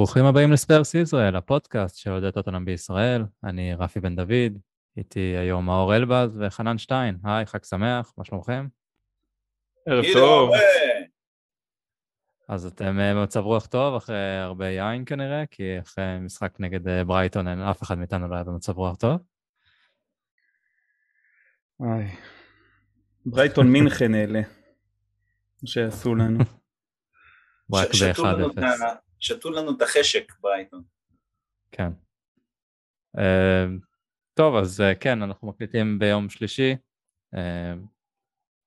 ברוכים הבאים לספרס ישראל, הפודקאסט שעודד אותנו בישראל. אני רפי בן דוד, איתי היום מאור אלבז וחנן שטיין. היי, חג שמח, מה שלומכם? ערב טוב. אז אתם אה, במצב רוח טוב אחרי הרבה יין כנראה, כי אחרי משחק נגד אה, ברייטון אין אף אחד מאיתנו לא היה במצב רוח טוב. וואי. ברייטון מינכן אלה, שעשו לנו. רק ב-1-0. שתו לנו את החשק ברייטון. כן. אה, טוב, אז כן, אנחנו מקליטים ביום שלישי.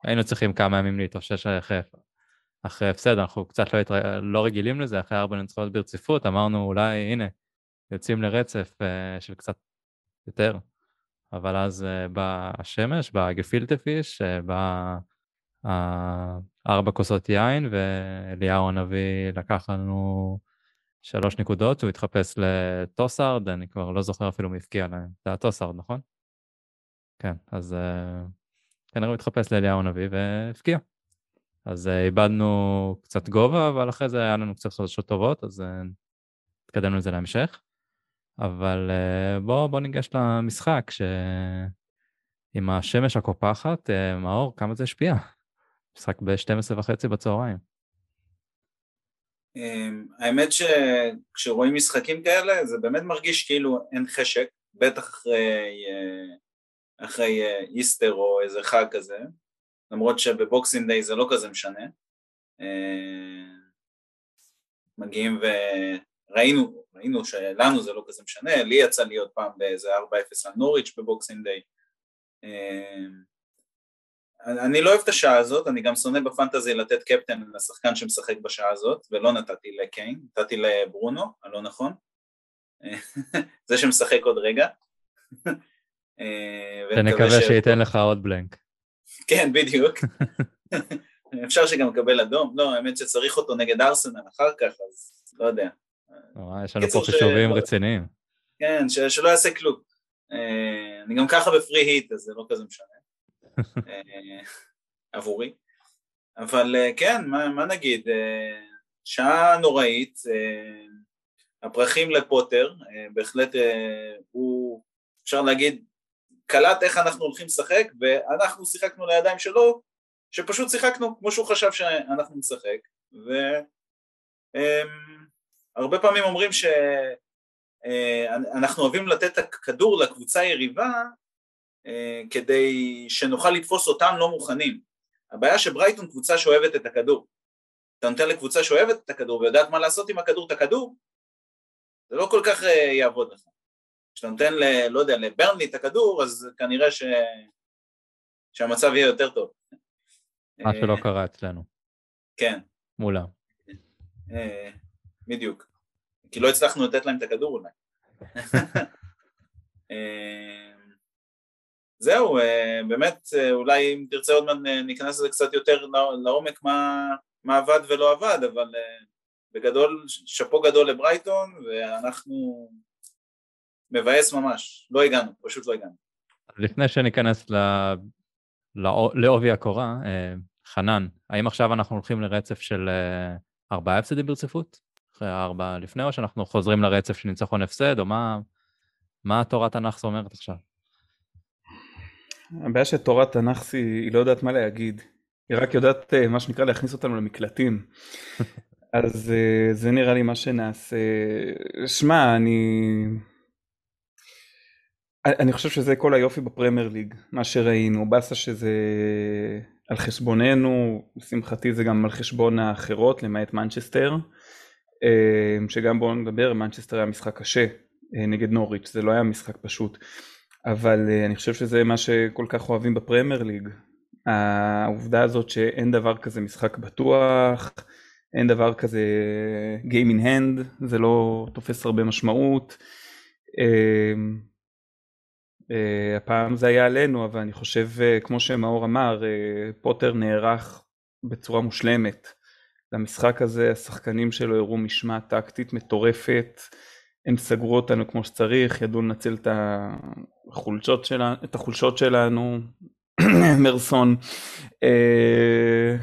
היינו צריכים כמה ימים להתאושש אחרי אחרי הפסד, אנחנו קצת לא, התר... לא רגילים לזה, אחרי ארבע נצחונות ברציפות, אמרנו אולי הנה, יוצאים לרצף uh, של קצת יותר, אבל אז uh, באה השמש, בא גפילטה פיש, uh, בא uh, ארבע כוסות יין, ואליהו הנביא לקח לנו שלוש נקודות, הוא התחפש לטוסארד, אני כבר לא זוכר אפילו מי הפקיע להם, זה היה טוסארד, נכון? כן, אז uh, כנראה הוא התחפש לאליהו הנביא והפקיע. אז uh, איבדנו קצת גובה, אבל אחרי זה היה לנו קצת חדשות טובות, אז uh, התקדמנו לזה להמשך. אבל בואו בוא ניגש למשחק, שעם השמש הקופחת, מאור, כמה זה השפיע? משחק ב-12 וחצי בצהריים. Um, האמת שכשרואים משחקים כאלה, זה באמת מרגיש כאילו אין חשק, בטח אחרי, אחרי איסטר או איזה חג כזה. למרות שבבוקסינג דיי זה לא כזה משנה. אה, מגיעים וראינו, ראינו שלנו זה לא כזה משנה, לי יצא להיות פעם באיזה 4-0 על נוריץ' בבוקסינג דיי. אה, אני לא אוהב את השעה הזאת, אני גם שונא בפנטזי לתת קפטן לשחקן שמשחק בשעה הזאת, ולא נתתי לקיין, נתתי לברונו, הלא נכון, זה שמשחק עוד רגע. ונקווה שייתן לך עוד בלנק. כן, בדיוק. אפשר שגם יקבל אדום, לא, האמת שצריך אותו נגד ארסנל אחר כך, אז לא יודע. יש לנו פה חישובים רציניים. כן, שלא יעשה כלום. אה, אני גם ככה בפרי היט, אז זה לא כזה משנה. אה, עבורי. אבל אה, כן, מה נגיד, שעה נוראית, הפרחים לפוטר, בהחלט הוא, אפשר להגיד, קלט איך אנחנו הולכים לשחק ואנחנו שיחקנו לידיים שלו שפשוט שיחקנו כמו שהוא חשב שאנחנו נשחק והרבה פעמים אומרים שאנחנו אה, אוהבים לתת את הכדור לקבוצה היריבה אה, כדי שנוכל לתפוס אותם לא מוכנים הבעיה שברייטון קבוצה שאוהבת את הכדור אתה נותן לקבוצה שאוהבת את הכדור ויודעת מה לעשות עם הכדור את הכדור זה לא כל כך אה, יעבוד לך כשאתה נותן, ל, לא יודע, לברנלי את הכדור, אז כנראה ש... שהמצב יהיה יותר טוב. מה שלא קרה אצלנו. כן. מולם. אה, בדיוק. כי לא הצלחנו לתת להם את הכדור אולי. אה, זהו, אה, באמת, אולי אם תרצה עוד מעט ניכנס לזה קצת יותר לעומק מה, מה עבד ולא עבד, אבל בגדול, שאפו גדול לברייטון, ואנחנו מבאס ממש, לא הגענו, פשוט לא הגענו. לפני שניכנס. לעובי הקורה, אה, חנן, האם עכשיו אנחנו הולכים לרצף של אה, ארבעה הפסדים ברציפות? אחרי ארבע לפני, או שאנחנו חוזרים לרצף של ניצחון הפסד, או מה, מה תורת הנאחס אומרת עכשיו? הבעיה שתורת תנ"ך היא לא יודעת מה להגיד, היא רק יודעת אה, מה שנקרא להכניס אותנו למקלטים. אז זה נראה לי מה שנעשה. שמע, אני... אני חושב שזה כל היופי בפרמייר ליג, מה שראינו, באסה שזה על חשבוננו, לשמחתי זה גם על חשבון האחרות למעט מנצ'סטר, אה, שגם בואו נדבר, מנצ'סטר היה משחק קשה אה, נגד נוריץ', זה לא היה משחק פשוט, אבל אה, אני חושב שזה מה שכל כך אוהבים בפרמייר ליג, העובדה הזאת שאין דבר כזה משחק בטוח, אין דבר כזה Game in hand, זה לא תופס הרבה משמעות. Uh, הפעם זה היה עלינו אבל אני חושב uh, כמו שמאור אמר uh, פוטר נערך בצורה מושלמת. למשחק הזה השחקנים שלו הראו משמעת טקטית מטורפת הם סגרו אותנו כמו שצריך ידעו לנצל את החולשות, שלה, את החולשות שלנו מרסון uh,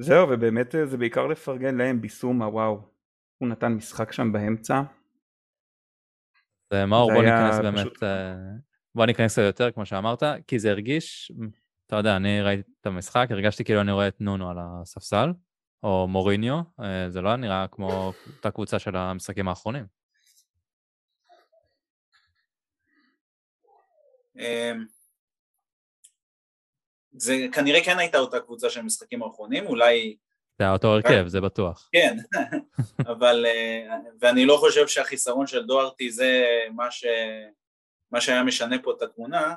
זהו ובאמת זה בעיקר לפרגן להם ביסומה וואו הוא נתן משחק שם באמצע. מאור בוא ניכנס באמת, פשוט... בוא ניכנס יותר כמו שאמרת, כי זה הרגיש, אתה יודע, אני ראיתי את המשחק, הרגשתי כאילו אני רואה את נונו על הספסל, או מוריניו, זה לא נראה כמו אותה קבוצה של המשחקים האחרונים. אמ, זה כנראה כן הייתה אותה קבוצה של המשחקים האחרונים, אולי... זה היה אותו הרכב, זה בטוח. כן, אבל, אה, ואני לא חושב שהחיסרון של דוהרטי זה מה, ש, מה שהיה משנה פה את התמונה.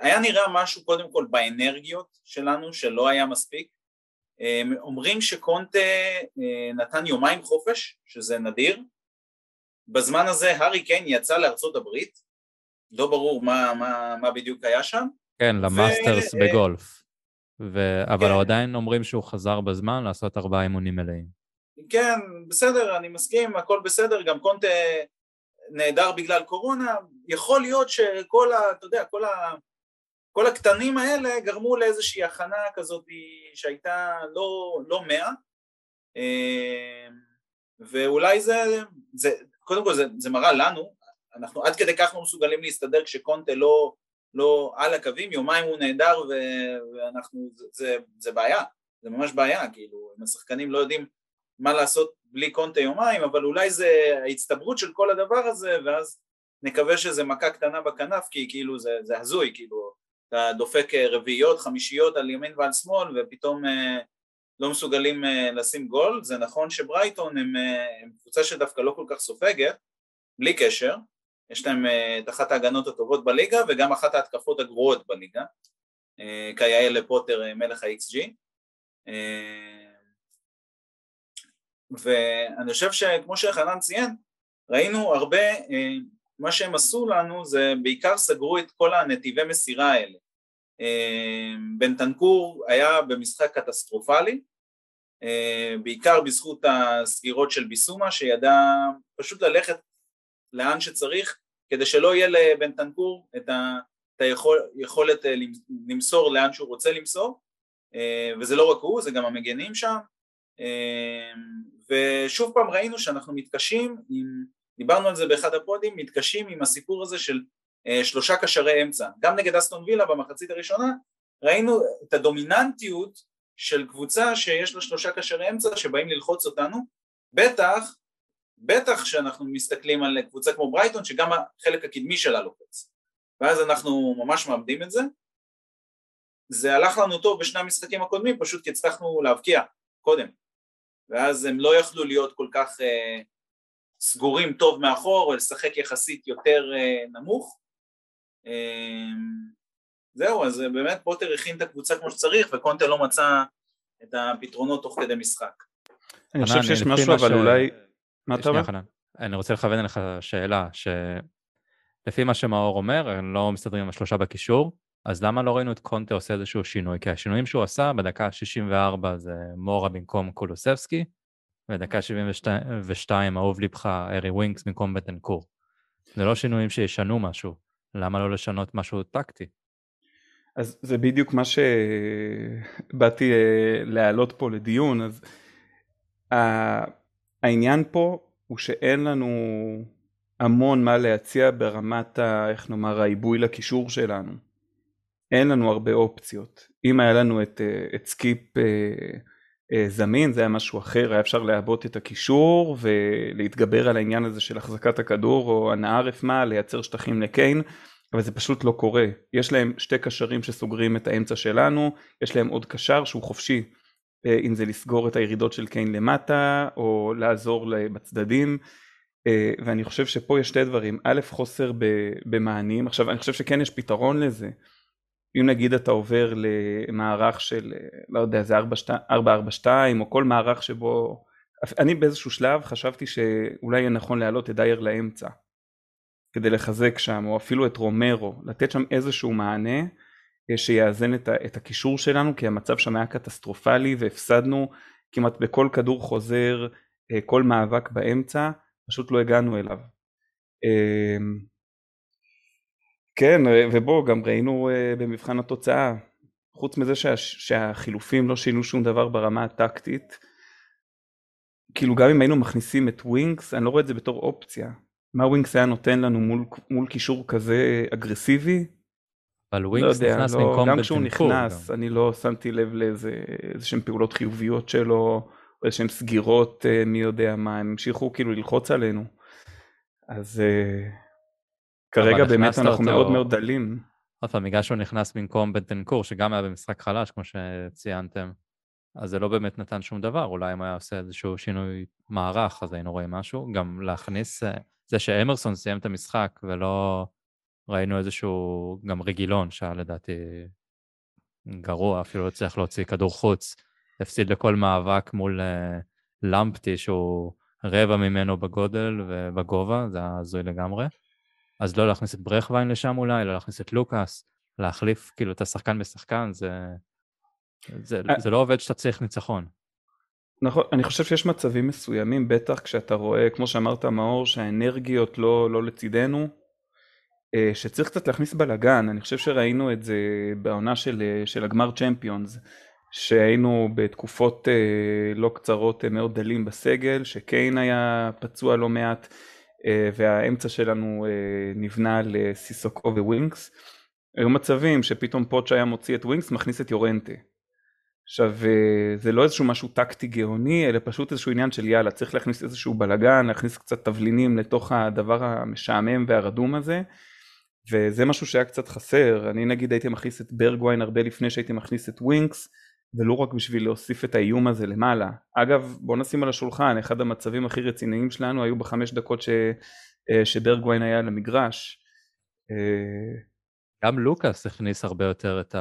היה נראה משהו קודם כל באנרגיות שלנו, שלא היה מספיק. אומרים שקונטה אה, נתן יומיים חופש, שזה נדיר. בזמן הזה הארי קיין יצא לארצות הברית, לא ברור מה, מה, מה בדיוק היה שם. כן, למאסטרס ו... בגולף. ו... אבל כן. עדיין אומרים שהוא חזר בזמן לעשות ארבעה אימונים מלאים. כן, בסדר, אני מסכים, הכל בסדר, גם קונטה נהדר בגלל קורונה, יכול להיות שכל ה... אתה יודע, כל ה... כל הקטנים האלה גרמו לאיזושהי הכנה כזאת שהייתה לא, לא מאה. אה, ואולי זה, זה קודם כל זה, זה מראה לנו, אנחנו עד כדי כך לא מסוגלים להסתדר כשקונטה לא, לא על הקווים, יומיים הוא נהדר ואנחנו, זה, זה, זה בעיה, זה ממש בעיה, כאילו, אם השחקנים לא יודעים מה לעשות בלי קונטה יומיים, אבל אולי זה ההצטברות של כל הדבר הזה, ואז נקווה שזה מכה קטנה בכנף, כי כאילו זה, זה הזוי, כאילו, אתה דופק רביעיות, חמישיות על ימין ועל שמאל, ופתאום אה, לא מסוגלים אה, לשים גול, זה נכון שברייטון הם, אה, הם קבוצה שדווקא לא כל כך סופגת, בלי קשר, יש להם אה, את אחת ההגנות הטובות בליגה וגם אחת ההתקפות הגרועות בליגה, אה, כיאה לפוטר אה, מלך ה-XG. ואני חושב שכמו שחנן ציין, ראינו הרבה, מה שהם עשו לנו זה בעיקר סגרו את כל הנתיבי מסירה האלה. בן תנקור היה במשחק קטסטרופלי, בעיקר בזכות הסגירות של ביסומה שידע פשוט ללכת לאן שצריך כדי שלא יהיה לבן תנקור את, את היכולת אה, למסור לאן שהוא רוצה למסור אה, וזה לא רק הוא, זה גם המגנים שם ושוב פעם ראינו שאנחנו מתקשים, עם, דיברנו על זה באחד הפודים, מתקשים עם הסיפור הזה של שלושה קשרי אמצע. גם נגד אסטון וילה במחצית הראשונה ראינו את הדומיננטיות של קבוצה שיש לה שלושה קשרי אמצע שבאים ללחוץ אותנו. בטח בטח שאנחנו מסתכלים על קבוצה כמו ברייטון שגם החלק הקדמי שלה לוחץ. ואז אנחנו ממש מאבדים את זה. זה הלך לנו טוב בשני המשחקים הקודמים פשוט כי הצלחנו להבקיע קודם. ואז הם לא יכלו להיות כל כך אה, סגורים טוב מאחור או לשחק יחסית יותר אה, נמוך. אה, זהו אז באמת פוטר הכין את הקבוצה כמו שצריך וקונטה לא מצא את הפתרונות תוך כדי משחק אני חושב שיש משהו אבל אולי מה אתה אומר? אני רוצה לכוון אליך שאלה, שלפי מה שמאור אומר, הם לא מסתדרים עם השלושה בקישור, אז למה לא ראינו את קונטה עושה איזשהו שינוי? כי השינויים שהוא עשה בדקה 64 זה מורה במקום קולושבסקי, ובדקה 72 אהוב ליבך הארי ווינקס במקום בנטנקור. זה לא שינויים שישנו משהו, למה לא לשנות משהו טקטי? אז זה בדיוק מה שבאתי אה, להעלות פה לדיון, אז העניין פה הוא שאין לנו המון מה להציע ברמת ה... איך נאמר העיבוי לקישור שלנו. אין לנו הרבה אופציות. אם היה לנו את, אה, את סקיפ אה, זמין זה היה משהו אחר, היה אפשר לעבות את הקישור ולהתגבר על העניין הזה של החזקת הכדור או הנאה רפמה, לייצר שטחים לקיין, אבל זה פשוט לא קורה. יש להם שתי קשרים שסוגרים את האמצע שלנו, יש להם עוד קשר שהוא חופשי. אה, אם זה לסגור את הירידות של קיין למטה או לעזור בצדדים אה, ואני חושב שפה יש שתי דברים א' חוסר במענים עכשיו אני חושב שכן יש פתרון לזה אם נגיד אתה עובר למערך של לא יודע זה 442 או כל מערך שבו אני באיזשהו שלב חשבתי שאולי יהיה נכון להעלות את דייר לאמצע כדי לחזק שם או אפילו את רומרו לתת שם איזשהו מענה שיאזן את, את הקישור שלנו כי המצב שם היה קטסטרופלי והפסדנו כמעט בכל כדור חוזר אה, כל מאבק באמצע פשוט לא הגענו אליו. כן ובוא גם ראינו אה, במבחן התוצאה חוץ מזה שה, שהחילופים לא שינו שום דבר ברמה הטקטית כאילו גם אם היינו מכניסים את ווינקס, אני לא רואה את זה בתור אופציה. מה ווינקס היה נותן לנו מול, מול קישור כזה אגרסיבי? אבל ווינקס לא נכנס לא, במקום גם כשהוא נכנס, גם. אני לא שמתי לב לאיזה שהן פעולות חיוביות שלו, או איזה שהן סגירות אה, מי יודע מה, הם המשיכו כאילו ללחוץ עלינו. אז כרגע באמת אנחנו אותו... מאוד מאוד דלים. עוד פעם, בגלל שהוא נכנס במקום בנטנקור, שגם היה במשחק חלש, כמו שציינתם, אז זה לא באמת נתן שום דבר, אולי אם היה עושה איזשהו שינוי מערך, אז היינו רואים משהו. גם להכניס, אה, זה שאמרסון סיים את המשחק ולא ראינו איזשהו, גם רגילון, שהיה לדעתי גרוע, אפילו לא צריך להוציא כדור חוץ, הפסיד לכל מאבק מול uh, למפטי, שהוא רבע ממנו בגודל ובגובה, זה היה הזוי לגמרי. אז לא להכניס את ברכווין לשם אולי, לא להכניס את לוקאס, להחליף כאילו את השחקן בשחקן, זה, זה, אה. זה לא עובד שאתה צריך ניצחון. נכון, אני חושב שיש מצבים מסוימים, בטח כשאתה רואה, כמו שאמרת מאור, שהאנרגיות לא, לא לצידנו, אה, שצריך קצת להכניס בלאגן, אני חושב שראינו את זה בעונה של, אה, של הגמר צ'מפיונס, שהיינו בתקופות לא קצרות מאוד דלים בסגל, שקיין היה פצוע לא מעט, והאמצע שלנו אה, נבנה על סיסוקו ווינקס. היו מצבים שפתאום פוץ' היה מוציא את ווינקס מכניס את יורנטה. עכשיו אה, זה לא איזשהו משהו טקטי גאוני אלא פשוט איזשהו עניין של יאללה צריך להכניס איזשהו בלאגן להכניס קצת תבלינים לתוך הדבר המשעמם והרדום הזה וזה משהו שהיה קצת חסר אני נגיד הייתי מכניס את ברגווין הרבה לפני שהייתי מכניס את ווינקס ולא רק בשביל להוסיף את האיום הזה למעלה. אגב, בוא נשים על השולחן, אחד המצבים הכי רציניים שלנו היו בחמש דקות ש... אה, שברגווין היה על המגרש. אה, גם לוקאס הכניס הרבה יותר את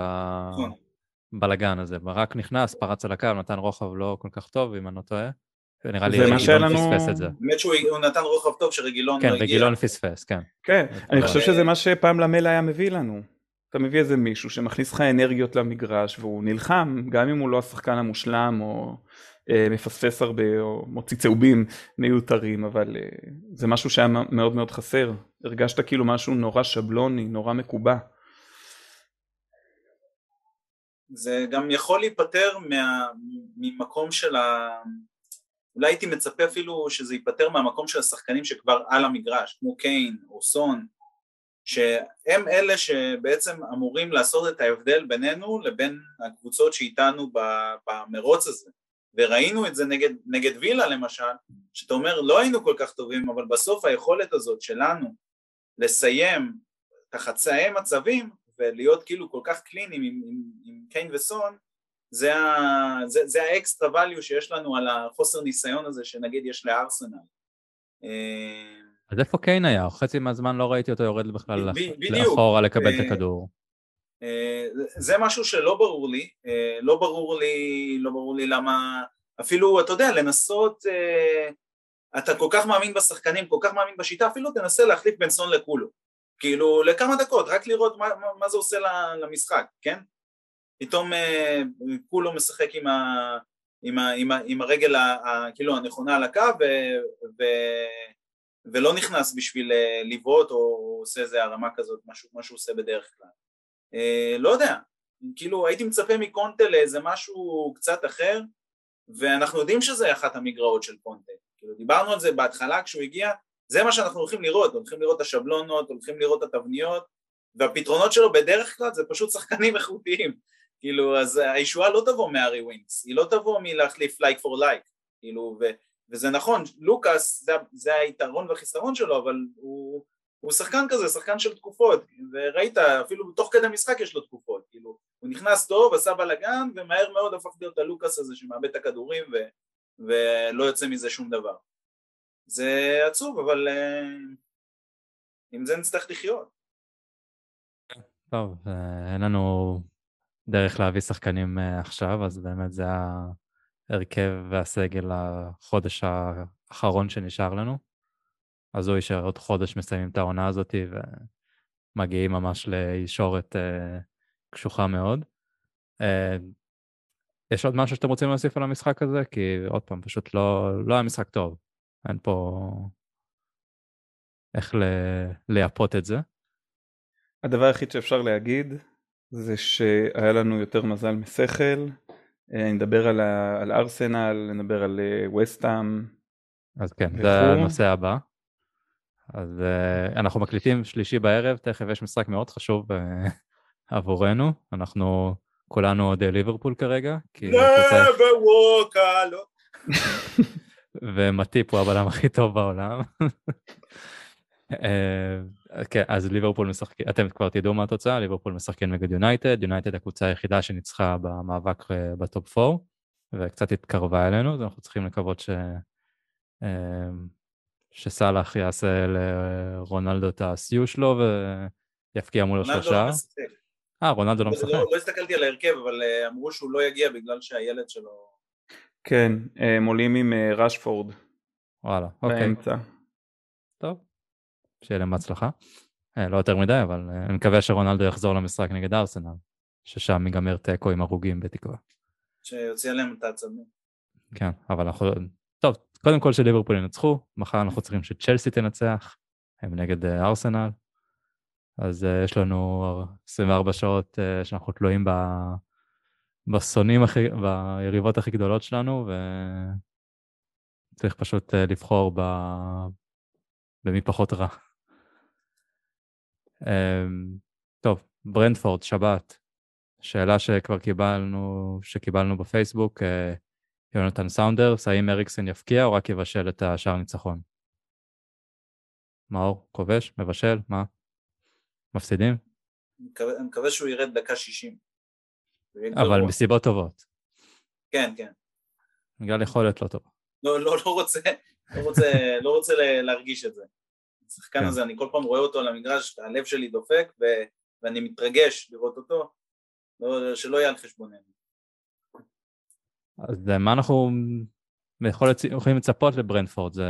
הבלגן הזה. ברק נכנס, פרץ על הקו, נתן רוחב לא כל כך טוב, אם אני לא טועה. נראה לי רגילון פספס את זה. באמת שהוא נתן רוחב טוב שרגילון כן, לא הגיע. כן, רגילון פספס, כן. כן, אני חושב שזה מה שפעם למל היה מביא לנו. אתה מביא איזה מישהו שמכניס לך אנרגיות למגרש והוא נלחם גם אם הוא לא השחקן המושלם או אה, מפספס הרבה או מוציא צהובים מיותרים אבל אה, זה משהו שהיה מאוד מאוד חסר הרגשת כאילו משהו נורא שבלוני נורא מקובע. זה גם יכול להיפטר מה, ממקום של ה... אולי הייתי מצפה אפילו שזה ייפטר מהמקום של השחקנים שכבר על המגרש כמו קיין או סון שהם אלה שבעצם אמורים לעשות את ההבדל בינינו לבין הקבוצות שאיתנו במרוץ הזה. וראינו את זה נגד, נגד וילה למשל שאתה אומר לא היינו כל כך טובים אבל בסוף היכולת הזאת שלנו לסיים את החצאי מצבים ולהיות כאילו כל כך קליניים עם, עם, עם קיין וסון זה, ה, זה, זה האקסטרה value שיש לנו על החוסר ניסיון הזה שנגיד יש לארסנל. אה, אז איפה קיין היה? חצי מהזמן לא ראיתי אותו יורד בכלל לאחורה לקבל את אה, הכדור. אה, זה משהו שלא ברור לי, אה, לא ברור לי, לא ברור לי למה, אפילו, אתה יודע, לנסות, אתה כל כך מאמין בשחקנים, כל כך מאמין בשיטה, אפילו תנסה להחליף בין סון לכולו. כאילו, לכמה דקות, רק לראות מה, מה זה עושה למשחק, כן? פתאום כולו משחק עם, ה, עם, ה, עם, ה, עם הרגל ה, ה, כאילו הנכונה על הקו ו, ו, ולא נכנס בשביל אה, לבעוט או עושה איזה הרמה כזאת, משהו, מה שהוא עושה בדרך כלל. אה, לא יודע, כאילו הייתי מצפה מקונטה לאיזה משהו קצת אחר, ואנחנו יודעים שזה אחת המגרעות של קונטה. כאילו דיברנו על זה בהתחלה כשהוא הגיע, זה מה שאנחנו הולכים לראות, הולכים לראות את השבלונות, הולכים לראות את התבניות, והפתרונות שלו בדרך כלל זה פשוט שחקנים איכותיים. כאילו, אז הישועה לא תבוא מהארי ווינקס, היא לא תבוא מלהחליף like for like, כאילו, וזה נכון, לוקאס זה, זה היתרון והחיסרון שלו, אבל הוא, הוא שחקן כזה, שחקן של תקופות, וראית, אפילו תוך כדי משחק יש לו תקופות, כאילו, הוא נכנס טוב, עשה בלאגן, ומהר מאוד הפך להיות הלוקאס הזה שמאבד את הכדורים ו, ולא יוצא מזה שום דבר. זה עצוב, אבל uh, עם זה נצטרך לחיות. טוב, אה, אין לנו דרך להביא שחקנים uh, עכשיו, אז באמת זה ה... ההרכב והסגל החודש האחרון שנשאר לנו. הזוי שעוד חודש מסיימים את העונה הזאת ומגיעים ממש לישורת uh, קשוחה מאוד. Uh, יש עוד משהו שאתם רוצים להוסיף על המשחק הזה? כי עוד פעם, פשוט לא, לא היה משחק טוב. אין פה איך לייפות את זה. הדבר היחיד שאפשר להגיד זה שהיה לנו יותר מזל משכל, אני נדבר על, על ארסנל, נדבר על וסטאם. אז כן, זה הנושא הבא. אז uh, אנחנו מקליטים שלישי בערב, תכף יש משחק מאוד חשוב uh, עבורנו, אנחנו כולנו אוהדי ליברפול כרגע. never walk alone. ומטיפ הוא הבלם הכי טוב בעולם. אה, כן, אז ליברפול משחקים, אתם כבר תדעו מה התוצאה, ליברפול משחקים נגד יונייטד, יונייטד הקבוצה היחידה שניצחה במאבק אה, בטופ 4, וקצת התקרבה אלינו, אז אנחנו צריכים לקוות ש... אה, שסאלח יעשה לרונלדו את הסיוע שלו ויבקיע מולו שלושה. אה, רונלדו לא, לא משחק. לא, לא הסתכלתי על ההרכב, אבל אמרו שהוא לא יגיע בגלל שהילד שלו... כן, הם עולים עם רשפורד. וואלה, אוקיי. באמצע. שיהיה להם בהצלחה. אה, לא יותר מדי, אבל אה, אני מקווה שרונלדו יחזור למשחק נגד ארסנל, ששם ייגמר תיקו עם הרוגים בתקווה. שיוציא עליהם את העצבים. כן, אבל אנחנו... טוב, קודם כל שליברפול ינצחו, מחר אנחנו צריכים שצ'לסי תנצח, הם נגד אה, ארסנל, אז יש לנו 24 שעות שאנחנו תלויים ב... בשונאים הכי, ביריבות הכי גדולות שלנו, וצריך פשוט לבחור ב... במי פחות רע. Um, טוב, ברנדפורד, שבת, שאלה שכבר קיבלנו, שקיבלנו בפייסבוק, uh, יונתן סאונדרס, האם אריקסן יפקיע או רק יבשל את השער ניצחון? מאור, כובש, מבשל, מה? מפסידים? אני מקווה, אני מקווה שהוא ירד דקה שישים. אבל מסיבות טובות. כן, כן. בגלל יכולת לא טובה. לא, לא, לא רוצה, לא רוצה, לא רוצה להרגיש את זה. השחקן כן. הזה, אני כל פעם רואה אותו על המגרש, הלב שלי דופק ו... ואני מתרגש לראות אותו, לא, שלא יהיה על חשבוננו. אז מה אנחנו יכולים לצפות לברנפורד? זה...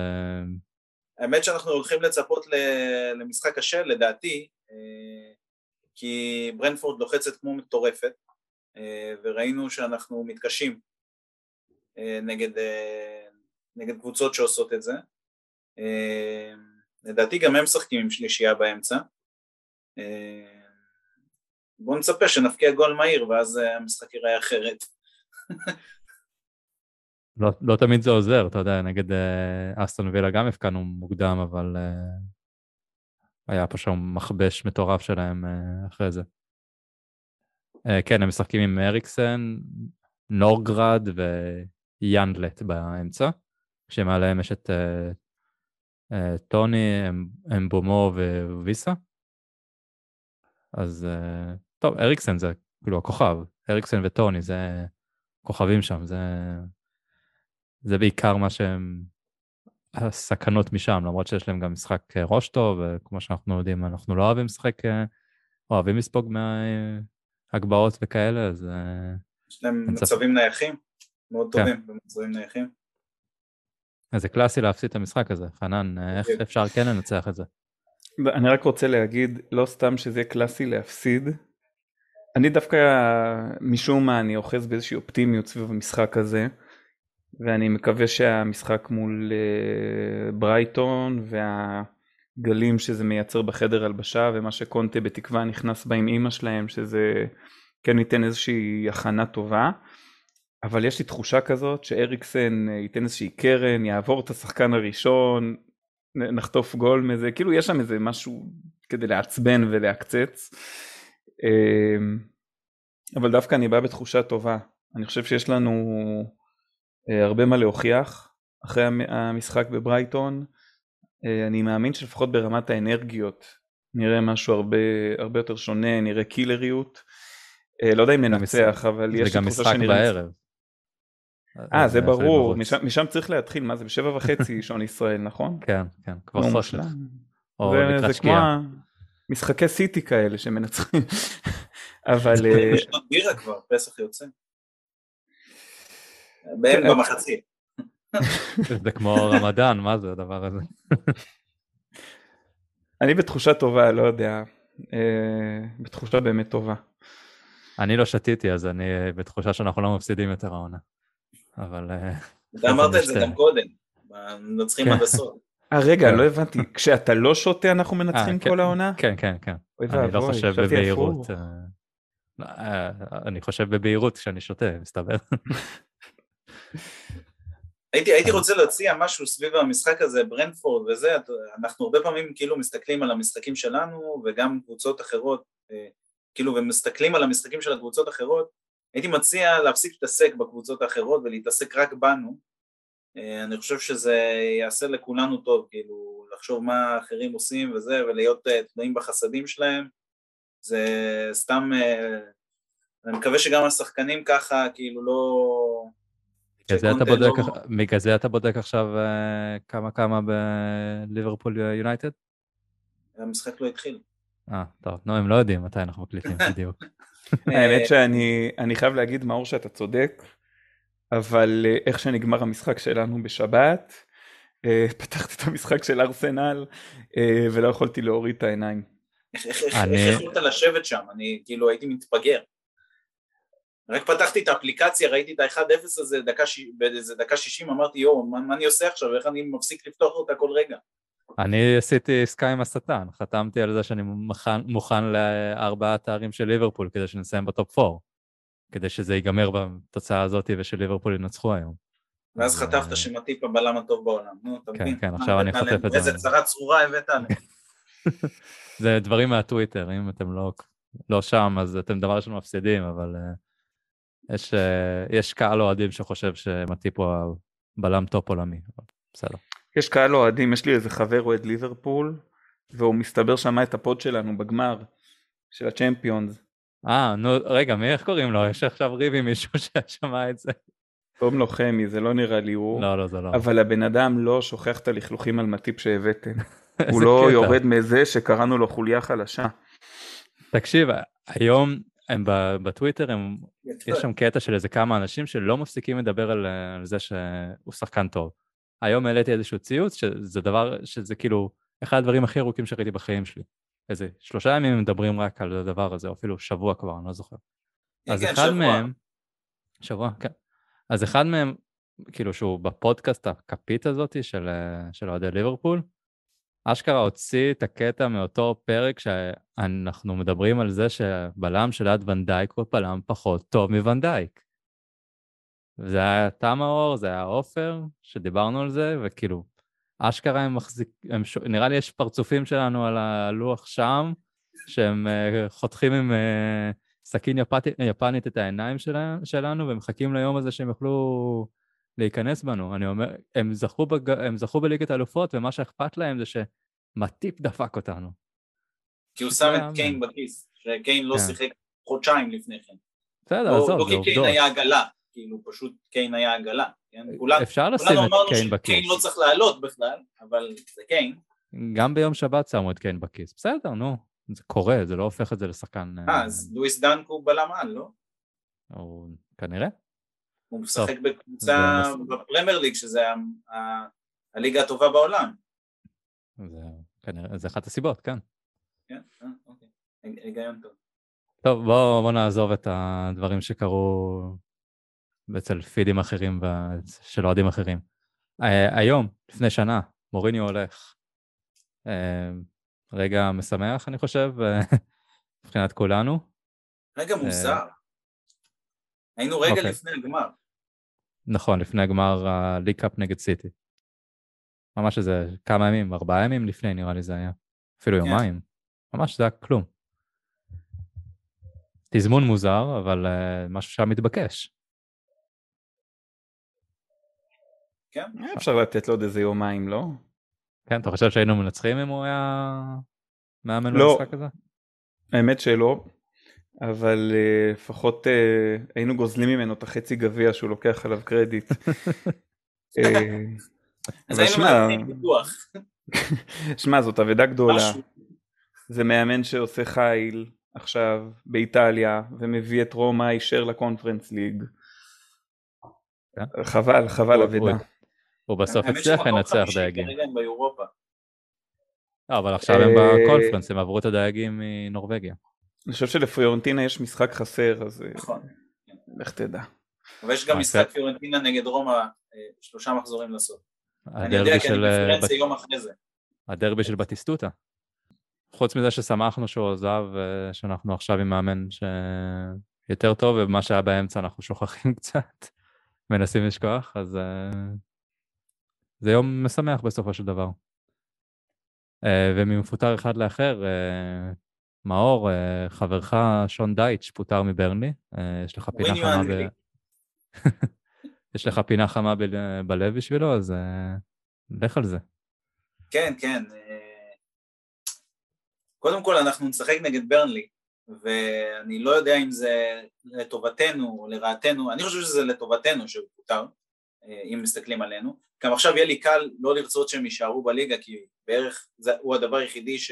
האמת שאנחנו הולכים לצפות למשחק קשה לדעתי, אה, כי ברנפורד לוחצת כמו מטורפת, אה, וראינו שאנחנו מתקשים אה, נגד, נגד קבוצות שעושות את זה. לדעתי גם הם משחקים עם שלישייה באמצע. אה, בואו נצפה שנפקיע גול מהיר ואז אה, המשחק ייראה אחרת. לא, לא תמיד זה עוזר, אתה יודע, נגד אה, אסטון וילה גם הפקענו מוקדם, אבל היה פה שם מכבש מטורף שלהם אחרי זה. כן, הם משחקים עם אריקסן, נורגרד ויאנדלט באמצע, כשמעליהם יש את טוני, אמבומו וויסה. אז אה, טוב, אריקסן זה כאילו הכוכב, אריקסן וטוני זה כוכבים שם, זה, זה בעיקר מה שהם הסכנות משם, למרות שיש להם גם משחק אה, ראש טוב, וכמו שאנחנו יודעים, אנחנו לא אוהבים לשחק, אוהבים לספוג מהגבהות וכאלה, אז... יש להם מצבים נייחים, מאוד כן. טובים במצבים נייחים. אז זה קלאסי להפסיד את המשחק הזה, חנן, איך כן. אפשר כן לנצח את זה? אני רק רוצה להגיד, לא סתם שזה יהיה קלאסי להפסיד, אני דווקא, משום מה, אני אוחז באיזושהי אופטימיות סביב המשחק הזה, ואני מקווה שהמשחק מול uh, ברייטון והגלים שזה מייצר בחדר הלבשה ומה שקונטה בתקווה נכנס בה עם אימא שלהם, שזה כן ייתן איזושהי הכנה טובה. אבל יש לי תחושה כזאת שאריקסן אה, ייתן איזושהי קרן, יעבור את השחקן הראשון, נחטוף גול מזה, כאילו יש שם איזה משהו כדי לעצבן ולעקצץ. אמ, אבל דווקא אני בא בתחושה טובה. אני חושב שיש לנו אה, הרבה מה להוכיח אחרי המשחק בברייטון. אה, אני מאמין שלפחות ברמת האנרגיות נראה משהו הרבה, הרבה יותר שונה, נראה קילריות. לא יודע אם ננצח, אבל יש לי תחושה שנראה... זה גם משחק בערב. אה, זה ברור, משם, משם צריך להתחיל, מה זה, בשבע וחצי שעון ישראל, נכון? כן, כן, כבר חושך. או לקראת שקיעה. זה כמו משחקי סיטי כאלה שמנצחים, אבל... יש אה, בירה כבר, פסח יוצא. כן, במחצית. זה כמו רמדאן, מה זה הדבר הזה? אני בתחושה טובה, לא יודע, אה, בתחושה באמת טובה. אני לא שתיתי, אז אני בתחושה שאנחנו לא מפסידים יותר העונה. אבל... אה, אתה אמרת את זה גם קודם, מנצחים עד הסוף. אה רגע, כן. לא הבנתי, כשאתה לא שותה אנחנו מנצחים אה, כל העונה? כן, כן, כן. אני לא חושב בבהירות. אה, אני חושב בבהירות כשאני שותה, מסתבר. הייתי, הייתי רוצה להציע משהו סביב המשחק הזה, ברנפורד וזה, אנחנו הרבה פעמים כאילו מסתכלים על המשחקים שלנו וגם קבוצות אחרות, אה, כאילו ומסתכלים על המשחקים של הקבוצות האחרות, הייתי מציע להפסיק להתעסק בקבוצות האחרות ולהתעסק רק בנו, אה, אני חושב שזה יעשה לכולנו טוב, כאילו לחשוב מה אחרים עושים וזה ולהיות תנועים בחסדים שלהם, זה סתם, אני מקווה שגם השחקנים ככה כאילו לא בגלל זה אתה בודק עכשיו אה, כמה כמה בליברפול יונייטד? המשחק לא התחיל. אה, טוב, נו, הם לא יודעים מתי אנחנו מקליטים בדיוק. האמת שאני חייב להגיד, מאור, שאתה צודק, אבל אה, איך שנגמר המשחק שלנו בשבת, אה, פתחתי את המשחק של ארסנל ולא יכולתי להוריד את העיניים. איך יכולת לשבת שם? אני כאילו הייתי מתפגר. רק פתחתי את האפליקציה, ראיתי את ה-1-0 הזה דקה. באיזה דקה 60, אמרתי יואו, מה, מה אני עושה עכשיו, איך אני מפסיק לפתוח אותה כל רגע? אני עשיתי עסקה עם השטן, חתמתי על זה שאני מוכן, מוכן לארבעה תארים של ליברפול כדי שנסיים בטופ 4, כדי שזה ייגמר בתוצאה הזאת ושליברפול ינצחו היום. ואז חטפת אה, שמטיפ הבלם הטוב בעולם, נו, אתה כן, מבין? כן, כן, עכשיו אני חוטף את זה. איזה צרה צרורה הבאת עליהם. זה דברים מהטוויטר, אם אתם לא, לא שם אז אתם דבר ראשון מפסידים, אבל... Uh... יש, אה, יש קהל אוהדים שחושב שמטיפ הוא הבלם טופ עולמי, בסדר. יש קהל אוהדים, יש לי איזה חבר אוהד ליברפול, והוא מסתבר שמע את ה pod שלנו בגמר של הצ'מפיונס. אה, נו, רגע, מי איך קוראים לו? יש עכשיו ריב עם מישהו ששמע את זה. קוראים לו חמי, זה לא נראה לי הוא. לא, לא, זה לא. אבל הבן אדם לא שוכח את הלכלוכים על מטיפ שהבאתם. הוא לא קטע. יורד מזה שקראנו לו חוליה חלשה. תקשיב, היום הם בטוויטר, הם, יש שם קטע של איזה כמה אנשים שלא מפסיקים לדבר על, על זה שהוא שחקן טוב. היום העליתי איזשהו ציוץ, שזה דבר, שזה כאילו אחד הדברים הכי ארוכים שראיתי בחיים שלי. איזה שלושה ימים מדברים רק על הדבר הזה, או אפילו שבוע כבר, אני לא זוכר. אז כן, אחד שבוע. מהם, שבוע, כן. אז אחד מהם, כאילו שהוא בפודקאסט הכפית הזאתי של, של אוהדי ליברפול, אשכרה הוציא את הקטע מאותו פרק שאנחנו מדברים על זה שבלם של עד ונדייק הוא בלם פחות טוב מוונדייק. זה היה תמאור, זה היה עופר, שדיברנו על זה, וכאילו, אשכרה הם מחזיק... הם ש... נראה לי יש פרצופים שלנו על הלוח שם, שהם uh, חותכים עם uh, סכין יפת... יפנית את העיניים שלה... שלנו, ומחכים ליום הזה שהם יוכלו להיכנס בנו. אני אומר, הם זכו, בג... הם זכו בליגת האלופות, ומה שאכפת להם זה שמטיפ דפק אותנו. כי הוא שם את קיין בכיס, שקיין לא כן. שיחק חודשיים לפני כן. בסדר, עזוב, לא כי קיין היה עגלה, כאילו פשוט קיין היה עגלה. כן? אפשר לשים את קיין בכיס. קיין לא צריך לעלות בכלל, אבל זה קיין. גם ביום שבת שמו את קיין בכיס. בסדר, נו, זה קורה, זה לא הופך את זה לשחקן... אה, אז לואיס דנק הוא בלם על, לא? הוא כנראה. הוא משחק בקבוצה בפרמייר ליג, שזה הליגה הטובה בעולם. זה כנראה, זה אחת הסיבות, כן. כן, אה, אוקיי, היגיון טוב. טוב, בואו בוא נעזוב את הדברים שקרו אצל פידים אחרים של אוהדים אחרים. Uh, היום, לפני שנה, מוריניו הולך. Uh, רגע משמח, אני חושב, מבחינת כולנו. רגע מוזר. היינו רגע okay. אוקיי. לפני הגמר. נכון, לפני הגמר הליג קאפ נגד סיטי. ממש איזה כמה ימים, ארבעה ימים לפני נראה לי זה היה. אפילו כן. יומיים. ממש זה היה כלום. תזמון מוזר, אבל uh, משהו שהיה מתבקש. כן. אפשר לתת לו עוד איזה יומיים, לא? כן, אתה חושב שהיינו מנצחים אם הוא היה מאמן לא. במשחק הזה? האמת שלא. אבל uh, לפחות uh, היינו גוזלים ממנו את החצי גביע שהוא לוקח עליו קרדיט. אה, אז היינו בטוח. שמע זאת אבדה גדולה. זה מאמן שעושה חיל עכשיו באיטליה ומביא את רומא הישר לקונפרנס ליג. חבל חבל אבדה. הוא בסוף הצליח לנצח דייגים. אבל עכשיו הם בקונפרנס הם עברו את הדייגים מנורבגיה. אני חושב שלפיורנטינה יש משחק חסר, אז אה, נכון. לך תדע. אבל יש גם משחק פיורנטינה נגד רומא, אה, שלושה מחזורים לסוף. אני יודע כי אני בפירנצה יום אחרי זה. הדרבי של בטיסטוטה. חוץ מזה ששמחנו שהוא עזב, שאנחנו עכשיו עם מאמן שיותר טוב, ומה שהיה באמצע אנחנו שוכחים קצת, מנסים לשכוח, אז זה יום משמח בסופו של דבר. וממפוטר אחד לאחר, מאור, חברך שון דייטש פוטר מברנלי, יש לך פינה חמה ב... יש לך פינה חמה ב- בלב בשבילו, אז לך על זה. כן, כן. קודם כל אנחנו נשחק נגד ברנלי, ואני לא יודע אם זה לטובתנו או לרעתנו, אני חושב שזה לטובתנו שהוא פוטר, אם מסתכלים עלינו. גם עכשיו יהיה לי קל לא לרצות שהם יישארו בליגה, כי בערך זה, הוא הדבר היחידי ש,